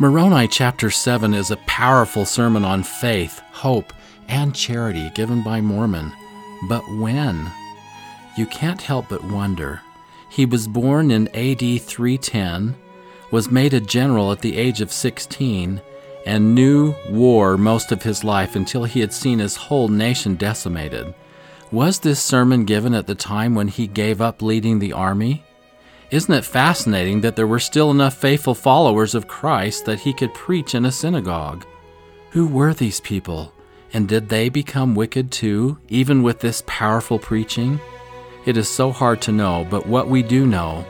Moroni chapter 7 is a powerful sermon on faith, hope, and charity given by Mormon. But when? You can't help but wonder. He was born in AD 310, was made a general at the age of 16, and knew war most of his life until he had seen his whole nation decimated. Was this sermon given at the time when he gave up leading the army? Isn't it fascinating that there were still enough faithful followers of Christ that he could preach in a synagogue? Who were these people? And did they become wicked too, even with this powerful preaching? It is so hard to know, but what we do know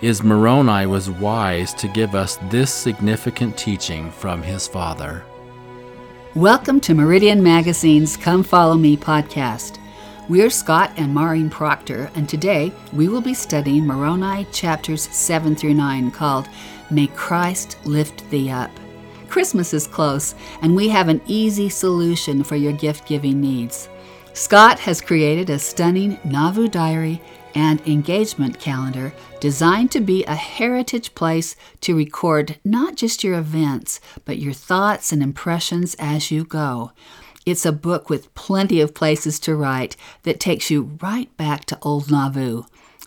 is Moroni was wise to give us this significant teaching from his father. Welcome to Meridian Magazine's Come Follow Me podcast. We're Scott and Maureen Proctor, and today we will be studying Moroni chapters 7 through 9 called May Christ Lift Thee Up. Christmas is close, and we have an easy solution for your gift giving needs. Scott has created a stunning Nauvoo diary and engagement calendar designed to be a heritage place to record not just your events, but your thoughts and impressions as you go. It's a book with plenty of places to write that takes you right back to Old Nauvoo.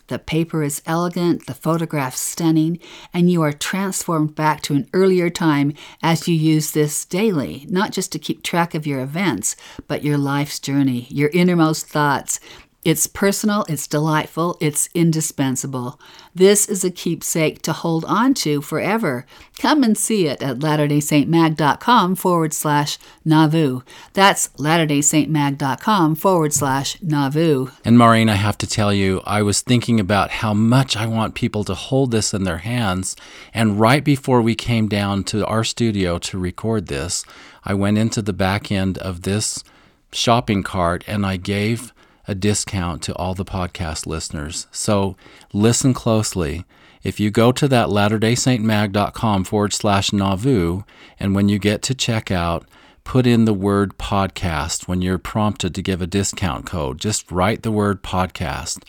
The paper is elegant, the photographs stunning, and you are transformed back to an earlier time as you use this daily, not just to keep track of your events, but your life's journey, your innermost thoughts, it's personal, it's delightful, it's indispensable. This is a keepsake to hold on to forever. Come and see it at latterdaysaintmag.com forward slash Nauvoo. That's latterdaysaintmag.com forward slash Nauvoo. And Maureen, I have to tell you, I was thinking about how much I want people to hold this in their hands. And right before we came down to our studio to record this, I went into the back end of this shopping cart and I gave a discount to all the podcast listeners. So listen closely. If you go to that latterdaysaintmag.com forward slash Nauvoo, and when you get to checkout, put in the word podcast when you're prompted to give a discount code. Just write the word podcast,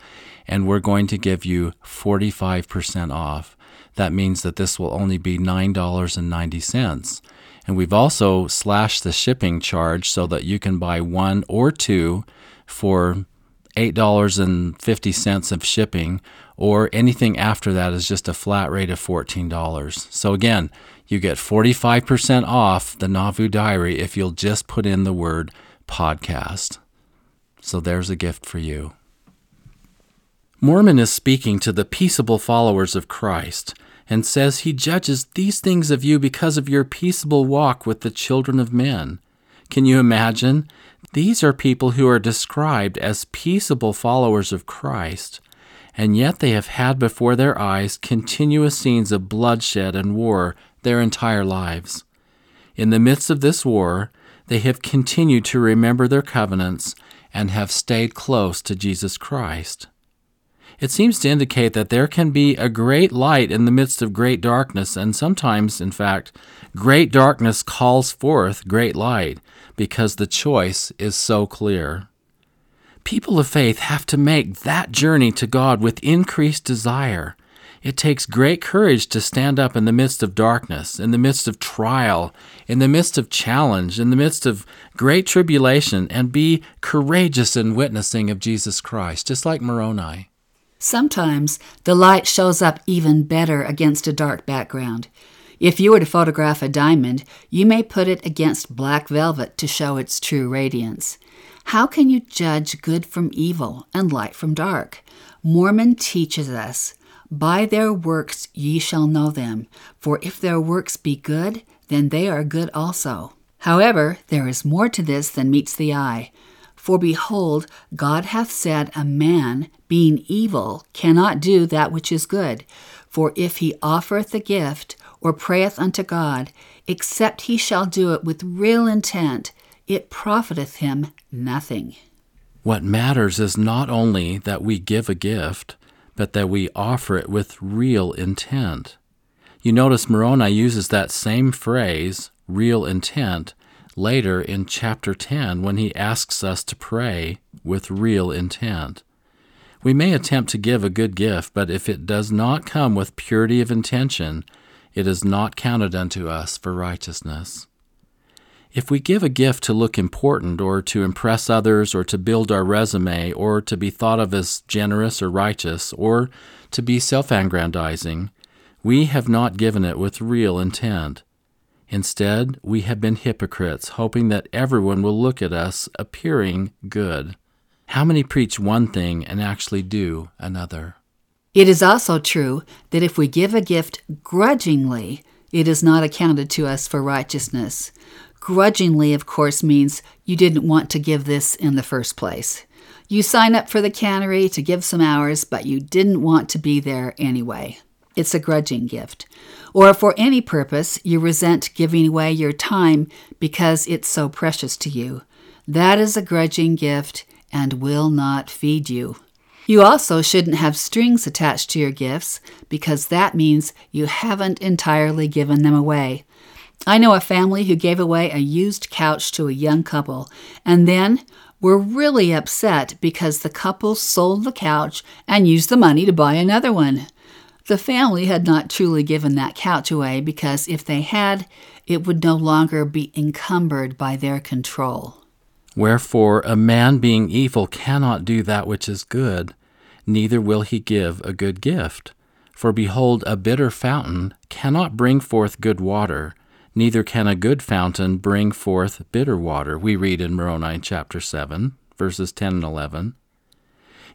and we're going to give you 45% off. That means that this will only be $9.90. And we've also slashed the shipping charge so that you can buy one or two for $8.50 of shipping, or anything after that is just a flat rate of $14. So again, you get 45% off the Nauvoo Diary if you'll just put in the word podcast. So there's a gift for you. Mormon is speaking to the peaceable followers of Christ and says he judges these things of you because of your peaceable walk with the children of men. Can you imagine? These are people who are described as peaceable followers of Christ, and yet they have had before their eyes continuous scenes of bloodshed and war their entire lives. In the midst of this war, they have continued to remember their covenants and have stayed close to Jesus Christ. It seems to indicate that there can be a great light in the midst of great darkness, and sometimes, in fact, great darkness calls forth great light because the choice is so clear. People of faith have to make that journey to God with increased desire. It takes great courage to stand up in the midst of darkness, in the midst of trial, in the midst of challenge, in the midst of great tribulation, and be courageous in witnessing of Jesus Christ, just like Moroni. Sometimes the light shows up even better against a dark background. If you were to photograph a diamond, you may put it against black velvet to show its true radiance. How can you judge good from evil and light from dark? Mormon teaches us, By their works ye shall know them, for if their works be good, then they are good also. However, there is more to this than meets the eye. For behold, God hath said, A man, being evil, cannot do that which is good. For if he offereth a gift, or prayeth unto God, except he shall do it with real intent, it profiteth him nothing. What matters is not only that we give a gift, but that we offer it with real intent. You notice Moroni uses that same phrase, real intent, later in chapter 10 when he asks us to pray with real intent. We may attempt to give a good gift, but if it does not come with purity of intention, it is not counted unto us for righteousness. If we give a gift to look important or to impress others or to build our resume or to be thought of as generous or righteous or to be self aggrandizing, we have not given it with real intent. Instead, we have been hypocrites, hoping that everyone will look at us appearing good. How many preach one thing and actually do another? It is also true that if we give a gift grudgingly, it is not accounted to us for righteousness. Grudgingly, of course, means you didn't want to give this in the first place. You sign up for the cannery to give some hours, but you didn't want to be there anyway. It's a grudging gift. Or for any purpose, you resent giving away your time because it's so precious to you. That is a grudging gift and will not feed you. You also shouldn't have strings attached to your gifts because that means you haven't entirely given them away. I know a family who gave away a used couch to a young couple and then were really upset because the couple sold the couch and used the money to buy another one. The family had not truly given that couch away because if they had, it would no longer be encumbered by their control. Wherefore, a man being evil cannot do that which is good, neither will he give a good gift. For behold, a bitter fountain cannot bring forth good water, neither can a good fountain bring forth bitter water. We read in Moroni chapter 7, verses 10 and 11.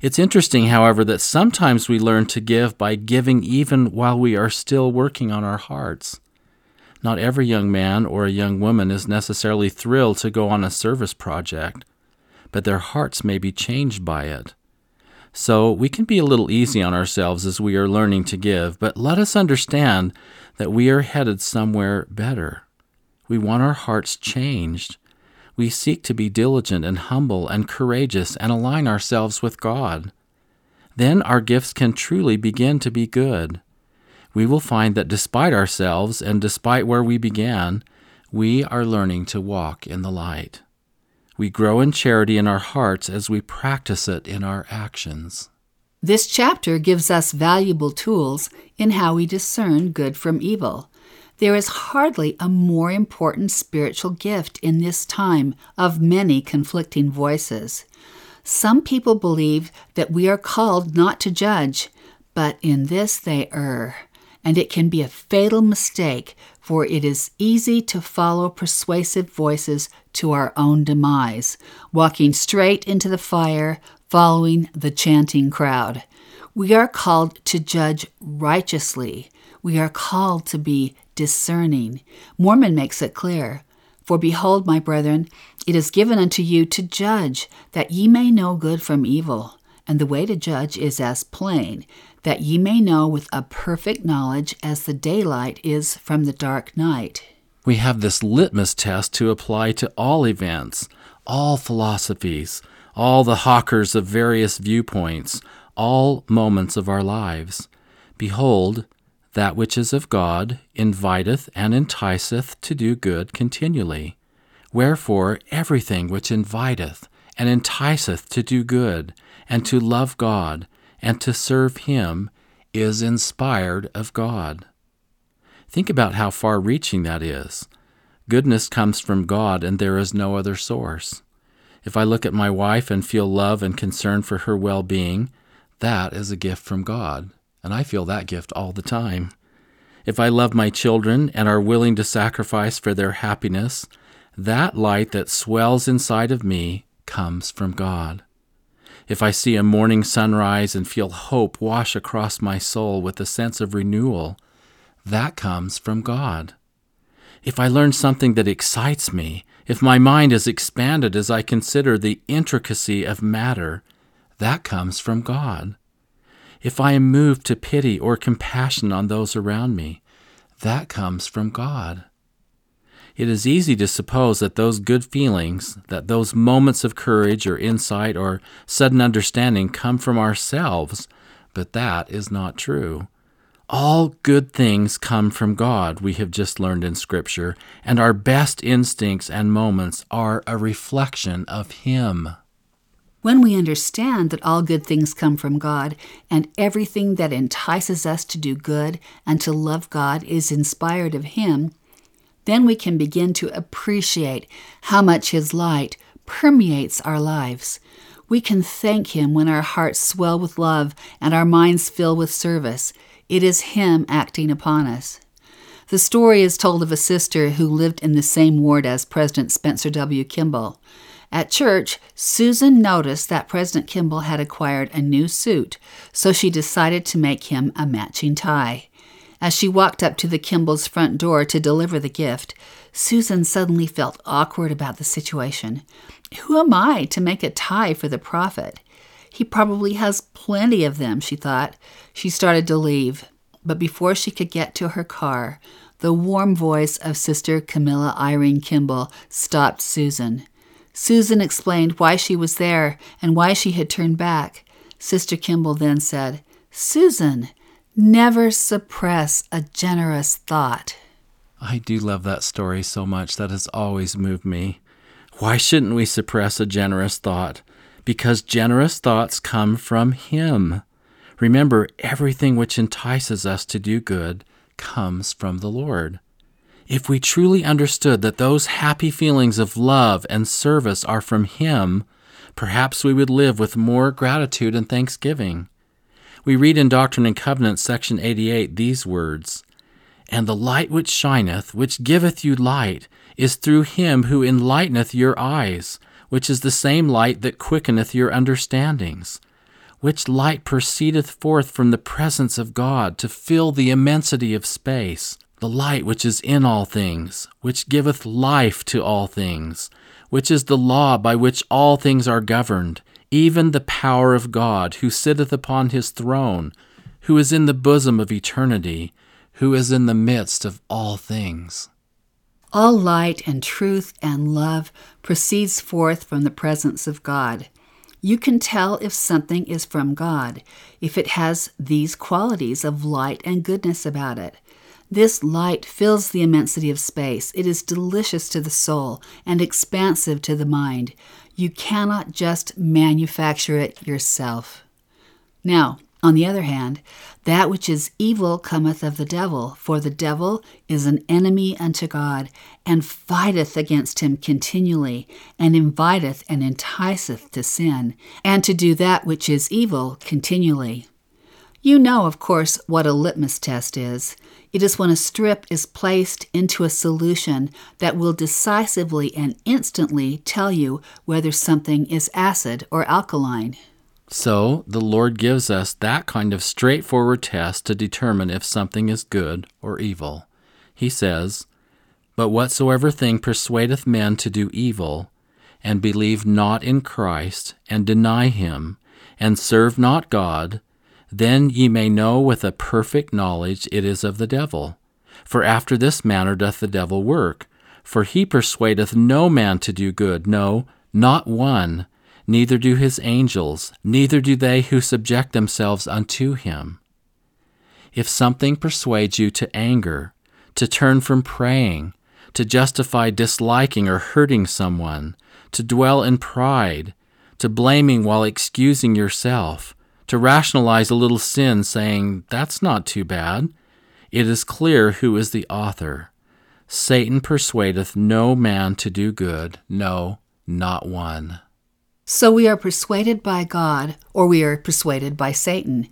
It's interesting, however, that sometimes we learn to give by giving even while we are still working on our hearts. Not every young man or a young woman is necessarily thrilled to go on a service project, but their hearts may be changed by it. So we can be a little easy on ourselves as we are learning to give, but let us understand that we are headed somewhere better. We want our hearts changed. We seek to be diligent and humble and courageous and align ourselves with God. Then our gifts can truly begin to be good. We will find that despite ourselves and despite where we began, we are learning to walk in the light. We grow in charity in our hearts as we practice it in our actions. This chapter gives us valuable tools in how we discern good from evil. There is hardly a more important spiritual gift in this time of many conflicting voices. Some people believe that we are called not to judge, but in this they err and it can be a fatal mistake, for it is easy to follow persuasive voices to our own demise, walking straight into the fire, following the chanting crowd. We are called to judge righteously. We are called to be discerning. Mormon makes it clear. For behold, my brethren, it is given unto you to judge, that ye may know good from evil. And the way to judge is as plain that ye may know with a perfect knowledge as the daylight is from the dark night. We have this litmus test to apply to all events, all philosophies, all the hawkers of various viewpoints, all moments of our lives. Behold, that which is of God inviteth and enticeth to do good continually. Wherefore, everything which inviteth and enticeth to do good, and to love God, and to serve Him is inspired of God. Think about how far reaching that is. Goodness comes from God, and there is no other source. If I look at my wife and feel love and concern for her well being, that is a gift from God, and I feel that gift all the time. If I love my children and are willing to sacrifice for their happiness, that light that swells inside of me comes from God if I see a morning sunrise and feel hope wash across my soul with a sense of renewal, that comes from God. If I learn something that excites me, if my mind is expanded as I consider the intricacy of matter, that comes from God. If I am moved to pity or compassion on those around me, that comes from God. It is easy to suppose that those good feelings, that those moments of courage or insight or sudden understanding come from ourselves, but that is not true. All good things come from God, we have just learned in Scripture, and our best instincts and moments are a reflection of Him. When we understand that all good things come from God and everything that entices us to do good and to love God is inspired of Him, then we can begin to appreciate how much His light permeates our lives. We can thank Him when our hearts swell with love and our minds fill with service. It is Him acting upon us. The story is told of a sister who lived in the same ward as President Spencer W. Kimball. At church, Susan noticed that President Kimball had acquired a new suit, so she decided to make him a matching tie. As she walked up to the Kimball's front door to deliver the gift, Susan suddenly felt awkward about the situation. Who am I to make a tie for the prophet? He probably has plenty of them, she thought. She started to leave, but before she could get to her car, the warm voice of Sister Camilla Eyring Kimball stopped Susan. Susan explained why she was there and why she had turned back. Sister Kimball then said, Susan, never suppress a generous thought. I do love that story so much. That has always moved me. Why shouldn't we suppress a generous thought? Because generous thoughts come from Him. Remember, everything which entices us to do good comes from the Lord. If we truly understood that those happy feelings of love and service are from Him, perhaps we would live with more gratitude and thanksgiving. We read in Doctrine and Covenants, section 88, these words And the light which shineth, which giveth you light, is through him who enlighteneth your eyes, which is the same light that quickeneth your understandings which light proceedeth forth from the presence of God to fill the immensity of space, the light which is in all things, which giveth life to all things, which is the law by which all things are governed, even the power of God, who sitteth upon his throne, who is in the bosom of eternity, who is in the midst of all things. All light and truth and love proceeds forth from the presence of God. You can tell if something is from God if it has these qualities of light and goodness about it. This light fills the immensity of space. It is delicious to the soul and expansive to the mind. You cannot just manufacture it yourself. Now, on the other hand, that which is evil cometh of the devil, for the devil is an enemy unto God, and fighteth against him continually, and inviteth and enticeth to sin, and to do that which is evil continually. You know, of course, what a litmus test is. It is when a strip is placed into a solution that will decisively and instantly tell you whether something is acid or alkaline. So, the Lord gives us that kind of straightforward test to determine if something is good or evil. He says, But whatsoever thing persuadeth men to do evil, and believe not in Christ, and deny him, and serve not God, then ye may know with a perfect knowledge it is of the devil. For after this manner doth the devil work. For he persuadeth no man to do good, no, not one neither do his angels, neither do they who subject themselves unto him. If something persuades you to anger, to turn from praying, to justify disliking or hurting someone, to dwell in pride, to blaming while excusing yourself, to rationalize a little sin saying, that's not too bad, it is clear who is the author. Satan persuadeth no man to do good, no, not one. So we are persuaded by God or we are persuaded by Satan.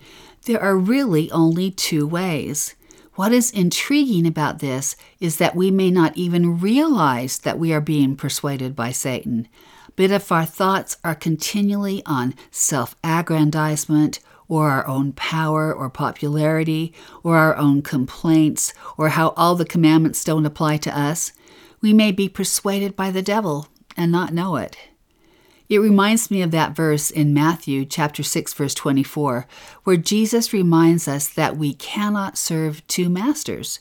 There are really only two ways. What is intriguing about this is that we may not even realize that we are being persuaded by Satan. But if our thoughts are continually on self aggrandizement, or our own power or popularity, or our own complaints, or how all the commandments don't apply to us, we may be persuaded by the devil and not know it. It reminds me of that verse in Matthew chapter 6 verse 24 where Jesus reminds us that we cannot serve two masters.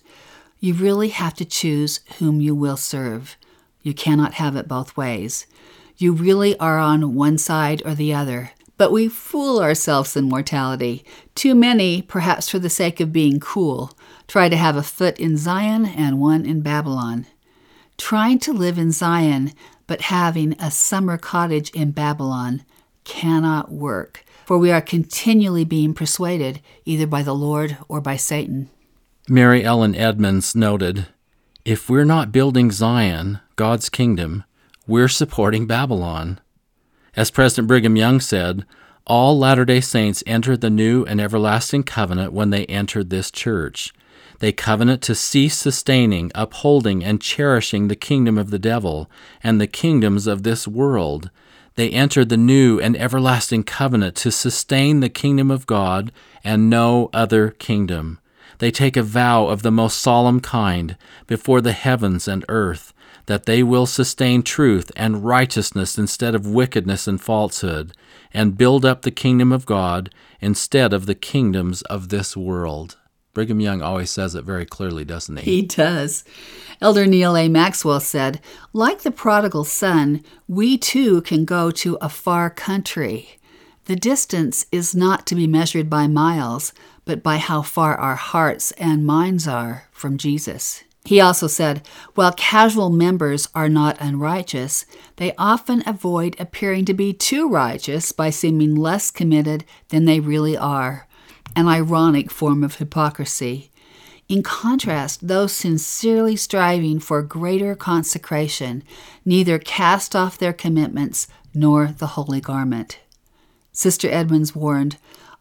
You really have to choose whom you will serve. You cannot have it both ways. You really are on one side or the other. But we fool ourselves in mortality. Too many, perhaps for the sake of being cool, try to have a foot in Zion and one in Babylon. Trying to live in Zion but having a summer cottage in Babylon cannot work, for we are continually being persuaded either by the Lord or by Satan. Mary Ellen Edmunds noted If we're not building Zion, God's kingdom, we're supporting Babylon. As President Brigham Young said, all Latter day Saints entered the new and everlasting covenant when they entered this church. They covenant to cease sustaining, upholding, and cherishing the kingdom of the devil and the kingdoms of this world. They entered the new and everlasting covenant to sustain the kingdom of God and no other kingdom. They take a vow of the most solemn kind before the heavens and earth that they will sustain truth and righteousness instead of wickedness and falsehood, and build up the kingdom of God instead of the kingdoms of this world. Brigham Young always says it very clearly, doesn't he? He does. Elder Neal A. Maxwell said, Like the prodigal son, we too can go to a far country. The distance is not to be measured by miles, but by how far our hearts and minds are from Jesus. He also said, while casual members are not unrighteous, they often avoid appearing to be too righteous by seeming less committed than they really are, an ironic form of hypocrisy. In contrast, those sincerely striving for greater consecration neither cast off their commitments nor the holy garment. Sister Edmunds warned,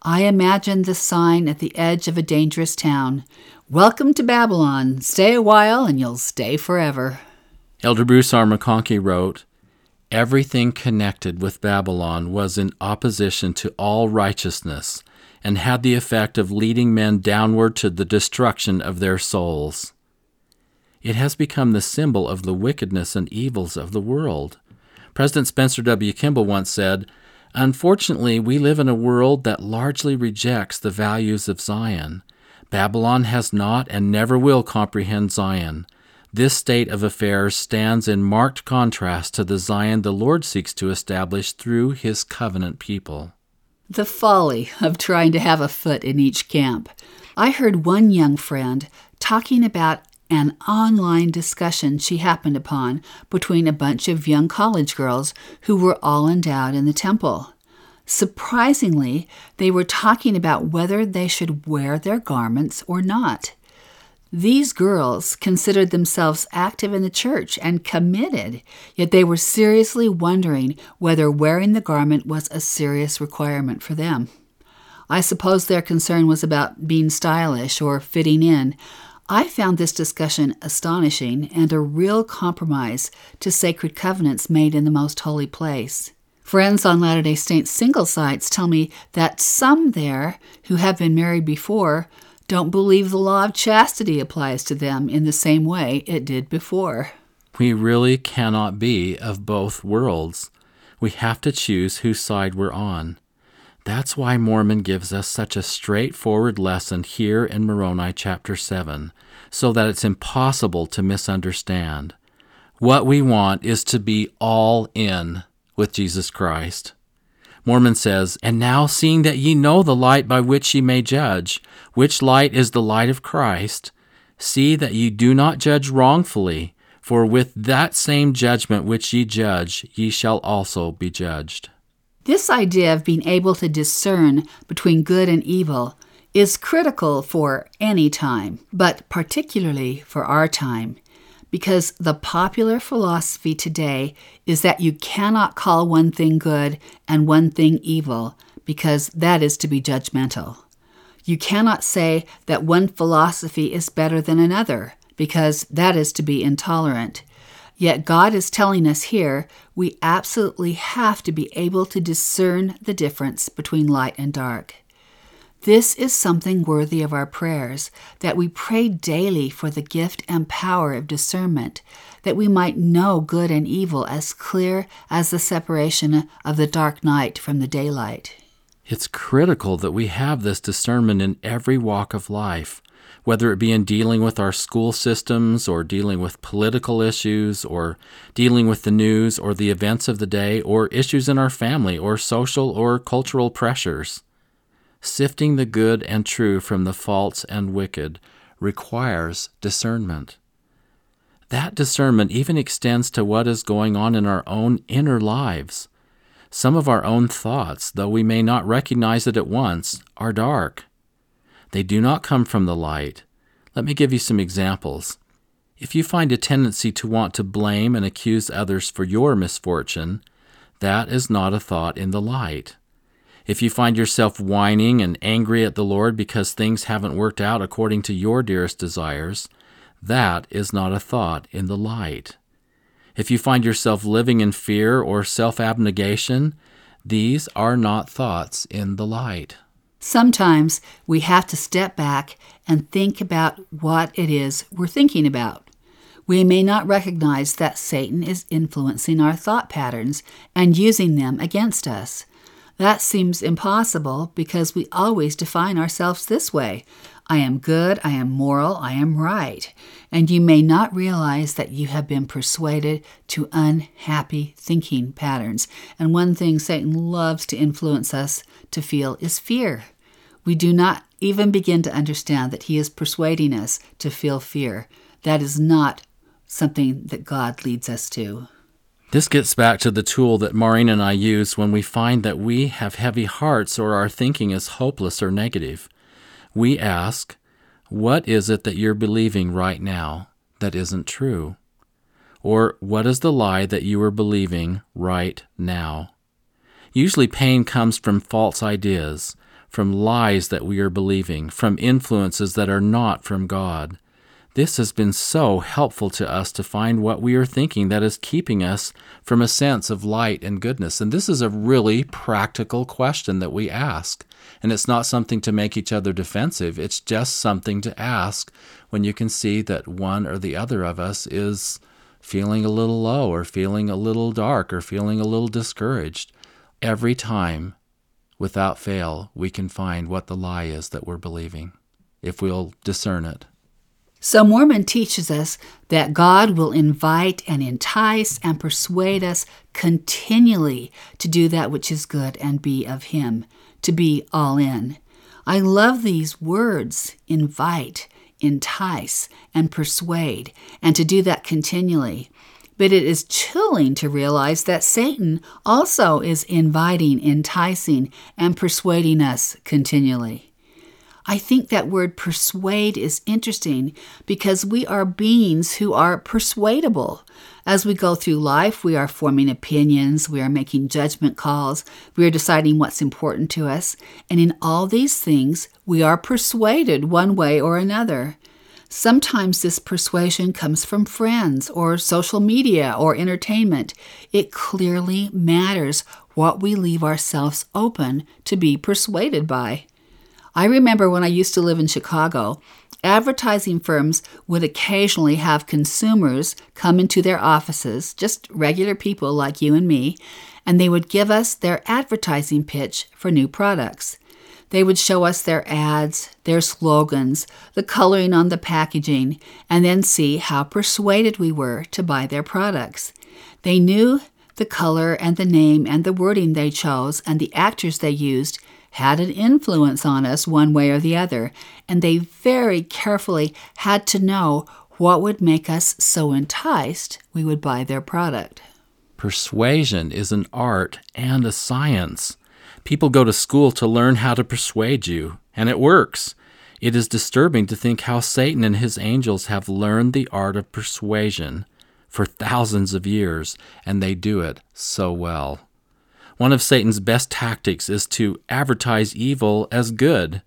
I imagine the sign at the edge of a dangerous town Welcome to Babylon. Stay a while and you'll stay forever. Elder Bruce R. McConkie wrote, Everything connected with Babylon was in opposition to all righteousness and had the effect of leading men downward to the destruction of their souls. It has become the symbol of the wickedness and evils of the world. President Spencer W. Kimball once said, Unfortunately, we live in a world that largely rejects the values of Zion. Babylon has not and never will comprehend Zion. This state of affairs stands in marked contrast to the Zion the Lord seeks to establish through his covenant people. The folly of trying to have a foot in each camp. I heard one young friend talking about an online discussion she happened upon between a bunch of young college girls who were all endowed in the temple. Surprisingly, they were talking about whether they should wear their garments or not. These girls considered themselves active in the church and committed, yet they were seriously wondering whether wearing the garment was a serious requirement for them. I suppose their concern was about being stylish or fitting in. I found this discussion astonishing and a real compromise to sacred covenants made in the most holy place. Friends on Latter day Saints single sites tell me that some there who have been married before don't believe the law of chastity applies to them in the same way it did before. We really cannot be of both worlds. We have to choose whose side we're on. That's why Mormon gives us such a straightforward lesson here in Moroni chapter 7, so that it's impossible to misunderstand. What we want is to be all in with Jesus Christ. Mormon says, And now seeing that ye know the light by which ye may judge, which light is the light of Christ, see that ye do not judge wrongfully, for with that same judgment which ye judge, ye shall also be judged. This idea of being able to discern between good and evil is critical for any time, but particularly for our time because the popular philosophy today is that you cannot call one thing good and one thing evil because that is to be judgmental. You cannot say that one philosophy is better than another because that is to be intolerant. Yet God is telling us here we absolutely have to be able to discern the difference between light and dark. This is something worthy of our prayers, that we pray daily for the gift and power of discernment, that we might know good and evil as clear as the separation of the dark night from the daylight. It's critical that we have this discernment in every walk of life, whether it be in dealing with our school systems or dealing with political issues or dealing with the news or the events of the day or issues in our family or social or cultural pressures. Sifting the good and true from the false and wicked requires discernment. That discernment even extends to what is going on in our own inner lives. Some of our own thoughts, though we may not recognize it at once, are dark. They do not come from the light. Let me give you some examples. If you find a tendency to want to blame and accuse others for your misfortune, that is not a thought in the light. If you find yourself whining and angry at the Lord because things haven't worked out according to your dearest desires, that is not a thought in the light. If you find yourself living in fear or self abnegation, these are not thoughts in the light. Sometimes we have to step back and think about what it is we're thinking about. We may not recognize that Satan is influencing our thought patterns and using them against us. That seems impossible because we always define ourselves this way I am good, I am moral, I am right. And you may not realize that you have been persuaded to unhappy thinking patterns. And one thing Satan loves to influence us to feel is fear. We do not even begin to understand that he is persuading us to feel fear. That is not something that God leads us to. This gets back to the tool that Maureen and I use when we find that we have heavy hearts or our thinking is hopeless or negative. We ask, What is it that you're believing right now that isn't true? Or what is the lie that you are believing right now? Usually, pain comes from false ideas, from lies that we are believing, from influences that are not from God. This has been so helpful to us to find what we are thinking that is keeping us from a sense of light and goodness. And this is a really practical question that we ask. And it's not something to make each other defensive, it's just something to ask when you can see that one or the other of us is feeling a little low or feeling a little dark or feeling a little discouraged. Every time without fail, we can find what the lie is that we're believing if we'll discern it. So, Mormon teaches us that God will invite and entice and persuade us continually to do that which is good and be of Him, to be all in. I love these words invite, entice, and persuade, and to do that continually. But it is chilling to realize that Satan also is inviting, enticing, and persuading us continually. I think that word persuade is interesting because we are beings who are persuadable. As we go through life, we are forming opinions, we are making judgment calls, we are deciding what's important to us, and in all these things, we are persuaded one way or another. Sometimes this persuasion comes from friends or social media or entertainment. It clearly matters what we leave ourselves open to be persuaded by. I remember when I used to live in Chicago, advertising firms would occasionally have consumers come into their offices, just regular people like you and me, and they would give us their advertising pitch for new products. They would show us their ads, their slogans, the coloring on the packaging, and then see how persuaded we were to buy their products. They knew the color and the name and the wording they chose and the actors they used had an influence on us one way or the other, and they very carefully had to know what would make us so enticed we would buy their product. Persuasion is an art and a science. People go to school to learn how to persuade you, and it works. It is disturbing to think how Satan and his angels have learned the art of persuasion for thousands of years, and they do it so well. One of Satan's best tactics is to advertise evil as good.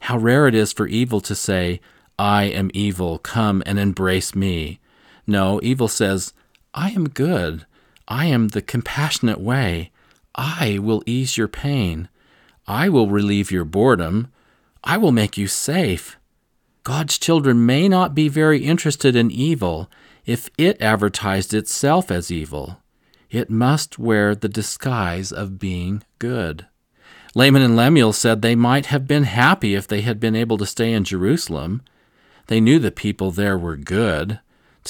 How rare it is for evil to say, I am evil, come and embrace me. No, evil says, I am good. I am the compassionate way. I will ease your pain. I will relieve your boredom. I will make you safe. God's children may not be very interested in evil if it advertised itself as evil. It must wear the disguise of being good. Laman and Lemuel said they might have been happy if they had been able to stay in Jerusalem. They knew the people there were good.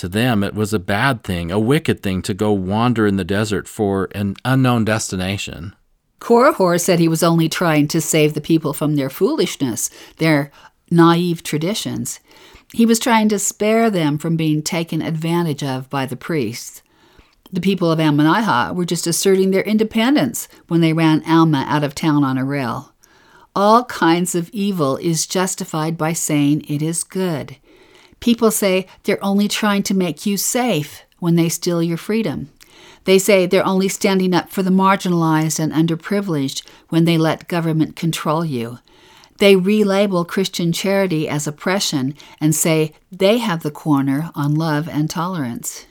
To them, it was a bad thing, a wicked thing to go wander in the desert for an unknown destination. Korihor said he was only trying to save the people from their foolishness, their naive traditions. He was trying to spare them from being taken advantage of by the priests. The people of Ammonihah were just asserting their independence when they ran Alma out of town on a rail. All kinds of evil is justified by saying it is good. People say they're only trying to make you safe when they steal your freedom. They say they're only standing up for the marginalized and underprivileged when they let government control you. They relabel Christian charity as oppression and say they have the corner on love and tolerance.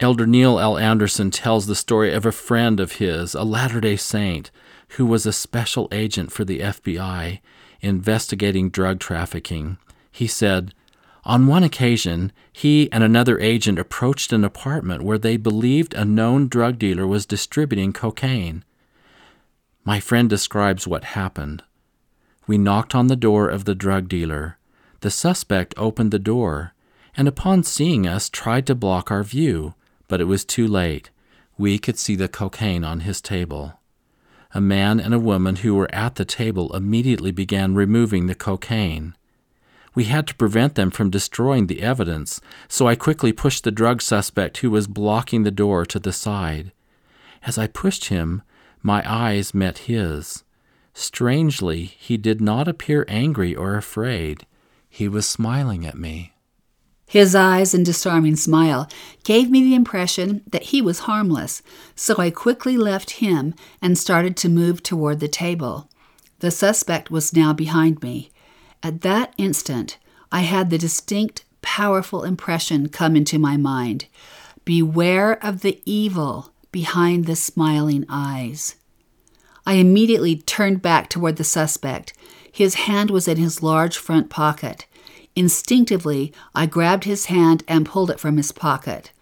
Elder Neil L. Andersen tells the story of a friend of his, a Latter day Saint, who was a special agent for the FBI investigating drug trafficking. He said, on one occasion, he and another agent approached an apartment where they believed a known drug dealer was distributing cocaine. My friend describes what happened. We knocked on the door of the drug dealer. The suspect opened the door, and upon seeing us, tried to block our view, but it was too late. We could see the cocaine on his table. A man and a woman who were at the table immediately began removing the cocaine. We had to prevent them from destroying the evidence, so I quickly pushed the drug suspect who was blocking the door to the side. As I pushed him, my eyes met his. Strangely, he did not appear angry or afraid. He was smiling at me. His eyes and disarming smile gave me the impression that he was harmless, so I quickly left him and started to move toward the table. The suspect was now behind me. At that instant, I had the distinct, powerful impression come into my mind Beware of the evil behind the smiling eyes. I immediately turned back toward the suspect. His hand was in his large front pocket. Instinctively, I grabbed his hand and pulled it from his pocket.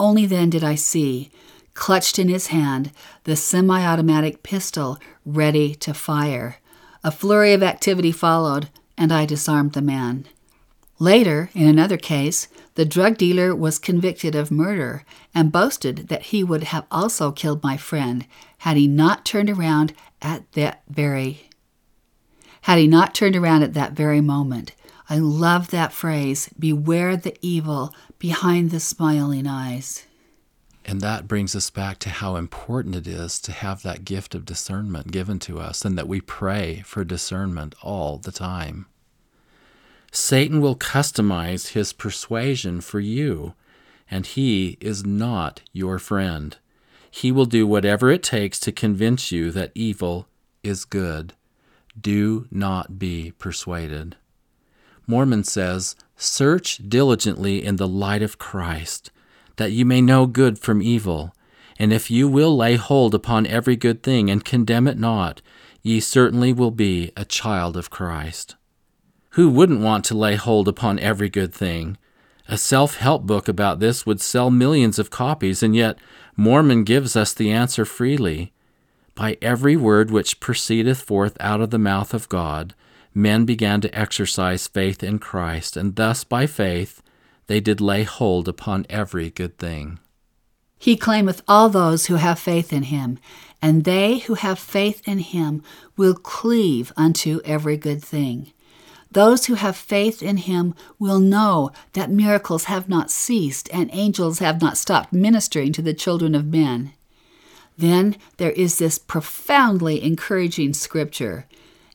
Only then did I see, clutched in his hand, the semi automatic pistol ready to fire. A flurry of activity followed, and I disarmed the man. Later, in another case, the drug dealer was convicted of murder and boasted that he would have also killed my friend had he not turned around at that very had he not turned around at that very moment. I love that phrase, beware the evil behind the smiling eyes. And that brings us back to how important it is to have that gift of discernment given to us and that we pray for discernment all the time. Satan will customize his persuasion for you, and he is not your friend. He will do whatever it takes to convince you that evil is good. Do not be persuaded. Mormon says, Search diligently in the light of Christ that you may know good from evil. And if you will lay hold upon every good thing and condemn it not, ye certainly will be a child of Christ. Who wouldn't want to lay hold upon every good thing? A self help book about this would sell millions of copies, and yet Mormon gives us the answer freely. By every word which proceedeth forth out of the mouth of God, men began to exercise faith in Christ, and thus by faith they did lay hold upon every good thing. He claimeth all those who have faith in him, and they who have faith in him will cleave unto every good thing. Those who have faith in him will know that miracles have not ceased and angels have not stopped ministering to the children of men. Then there is this profoundly encouraging scripture.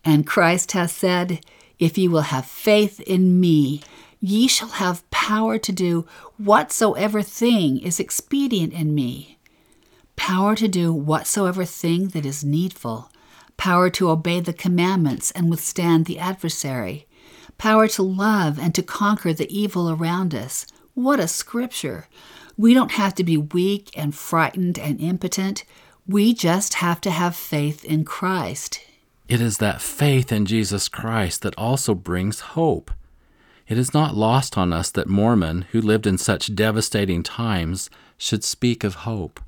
And Christ hath said, If ye will have faith in me, ye shall have power to do whatsoever thing is expedient in me. Power to do whatsoever thing that is needful, power to obey the commandments and withstand the adversary, power to love and to conquer the evil around us. What a scripture! We don't have to be weak and frightened and impotent. We just have to have faith in Christ. It is that faith in Jesus Christ that also brings hope. It is not lost on us that Mormon, who lived in such devastating times, should speak of hope.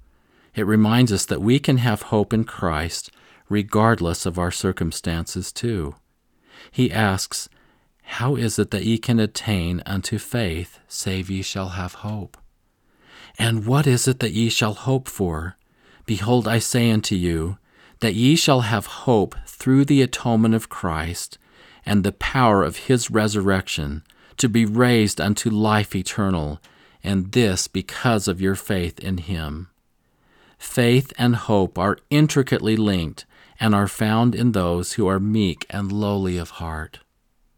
It reminds us that we can have hope in Christ regardless of our circumstances, too. He asks, How is it that ye can attain unto faith, save ye shall have hope? And what is it that ye shall hope for? Behold, I say unto you, that ye shall have hope through the atonement of Christ and the power of his resurrection, to be raised unto life eternal, and this because of your faith in him. Faith and hope are intricately linked and are found in those who are meek and lowly of heart.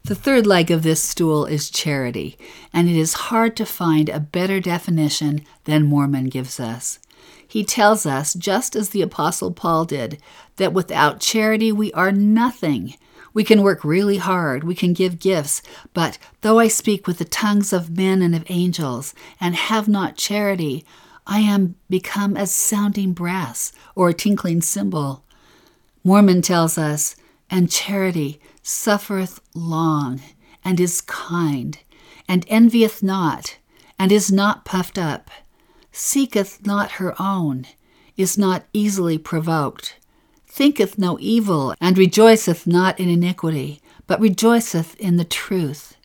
The third leg of this stool is charity, and it is hard to find a better definition than Mormon gives us. He tells us, just as the Apostle Paul did, that without charity we are nothing. We can work really hard, we can give gifts, but though I speak with the tongues of men and of angels, and have not charity, I am become as sounding brass or a tinkling cymbal. Mormon tells us, and charity suffereth long, and is kind, and envieth not, and is not puffed up, seeketh not her own, is not easily provoked, thinketh no evil, and rejoiceth not in iniquity, but rejoiceth in the truth,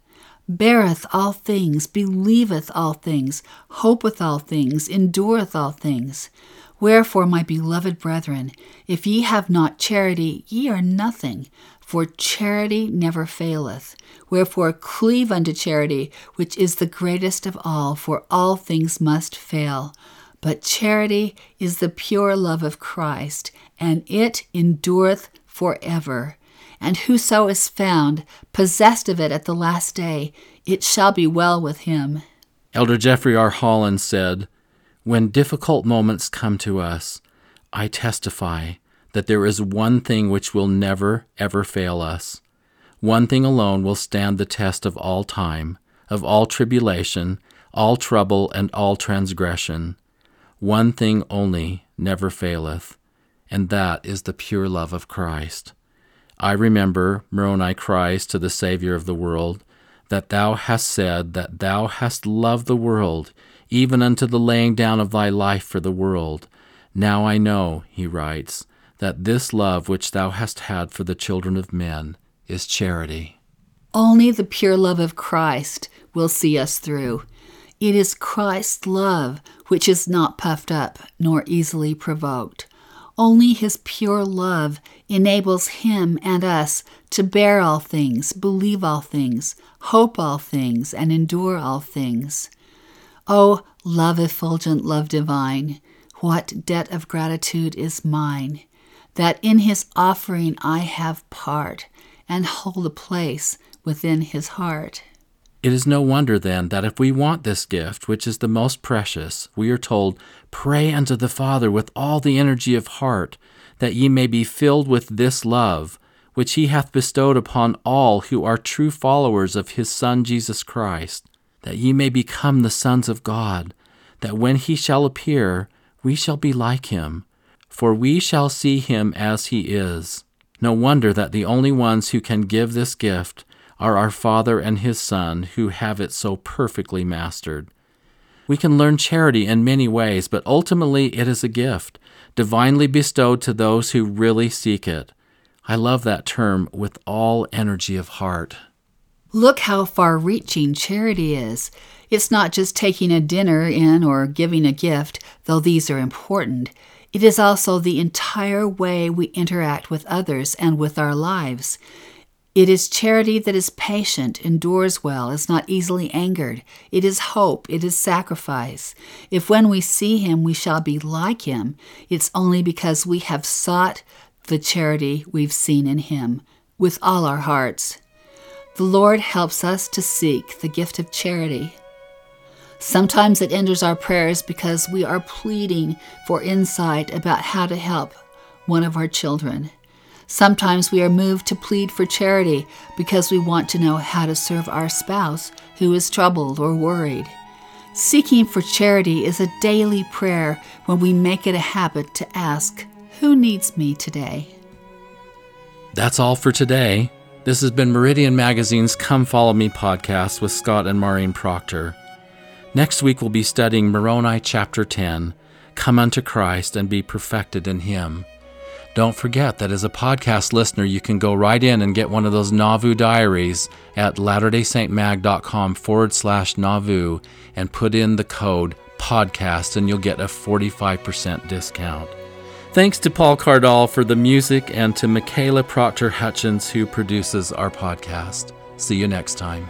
beareth all things, believeth all things, hopeth all things, endureth all things. Wherefore, my beloved brethren, if ye have not charity, ye are nothing. For charity never faileth. Wherefore, cleave unto charity, which is the greatest of all, for all things must fail. But charity is the pure love of Christ, and it endureth forever. And whoso is found possessed of it at the last day, it shall be well with him. Elder Jeffrey R. Holland said, when difficult moments come to us, I testify that there is one thing which will never, ever fail us. One thing alone will stand the test of all time, of all tribulation, all trouble, and all transgression. One thing only never faileth, and that is the pure love of Christ. I remember Moroni cries to the Saviour of the world, that thou hast said that thou hast loved the world, even unto the laying down of thy life for the world. Now I know, he writes, that this love which thou hast had for the children of men is charity. Only the pure love of Christ will see us through. It is Christ's love which is not puffed up nor easily provoked. Only his pure love enables him and us to bear all things, believe all things, hope all things, and endure all things. O oh, love effulgent, love divine, what debt of gratitude is mine, that in his offering I have part and hold a place within his heart. It is no wonder then that if we want this gift, which is the most precious, we are told, Pray unto the Father with all the energy of heart, that ye may be filled with this love, which he hath bestowed upon all who are true followers of his Son Jesus Christ that ye may become the sons of God, that when he shall appear, we shall be like him, for we shall see him as he is. No wonder that the only ones who can give this gift are our Father and his Son, who have it so perfectly mastered. We can learn charity in many ways, but ultimately it is a gift, divinely bestowed to those who really seek it. I love that term with all energy of heart. Look how far reaching charity is. It's not just taking a dinner in or giving a gift, though these are important. It is also the entire way we interact with others and with our lives. It is charity that is patient, endures well, is not easily angered. It is hope, it is sacrifice. If when we see him we shall be like him, it's only because we have sought the charity we've seen in him with all our hearts. The Lord helps us to seek the gift of charity. Sometimes it enters our prayers because we are pleading for insight about how to help one of our children. Sometimes we are moved to plead for charity because we want to know how to serve our spouse who is troubled or worried. Seeking for charity is a daily prayer when we make it a habit to ask, Who needs me today? That's all for today. This has been Meridian Magazine's Come Follow Me podcast with Scott and Maureen Proctor. Next week we'll be studying Moroni chapter 10 Come unto Christ and be perfected in Him. Don't forget that as a podcast listener, you can go right in and get one of those Nauvoo diaries at latterdaysaintmag.com forward slash Nauvoo and put in the code podcast and you'll get a 45% discount. Thanks to Paul Cardall for the music and to Michaela Proctor Hutchins who produces our podcast. See you next time.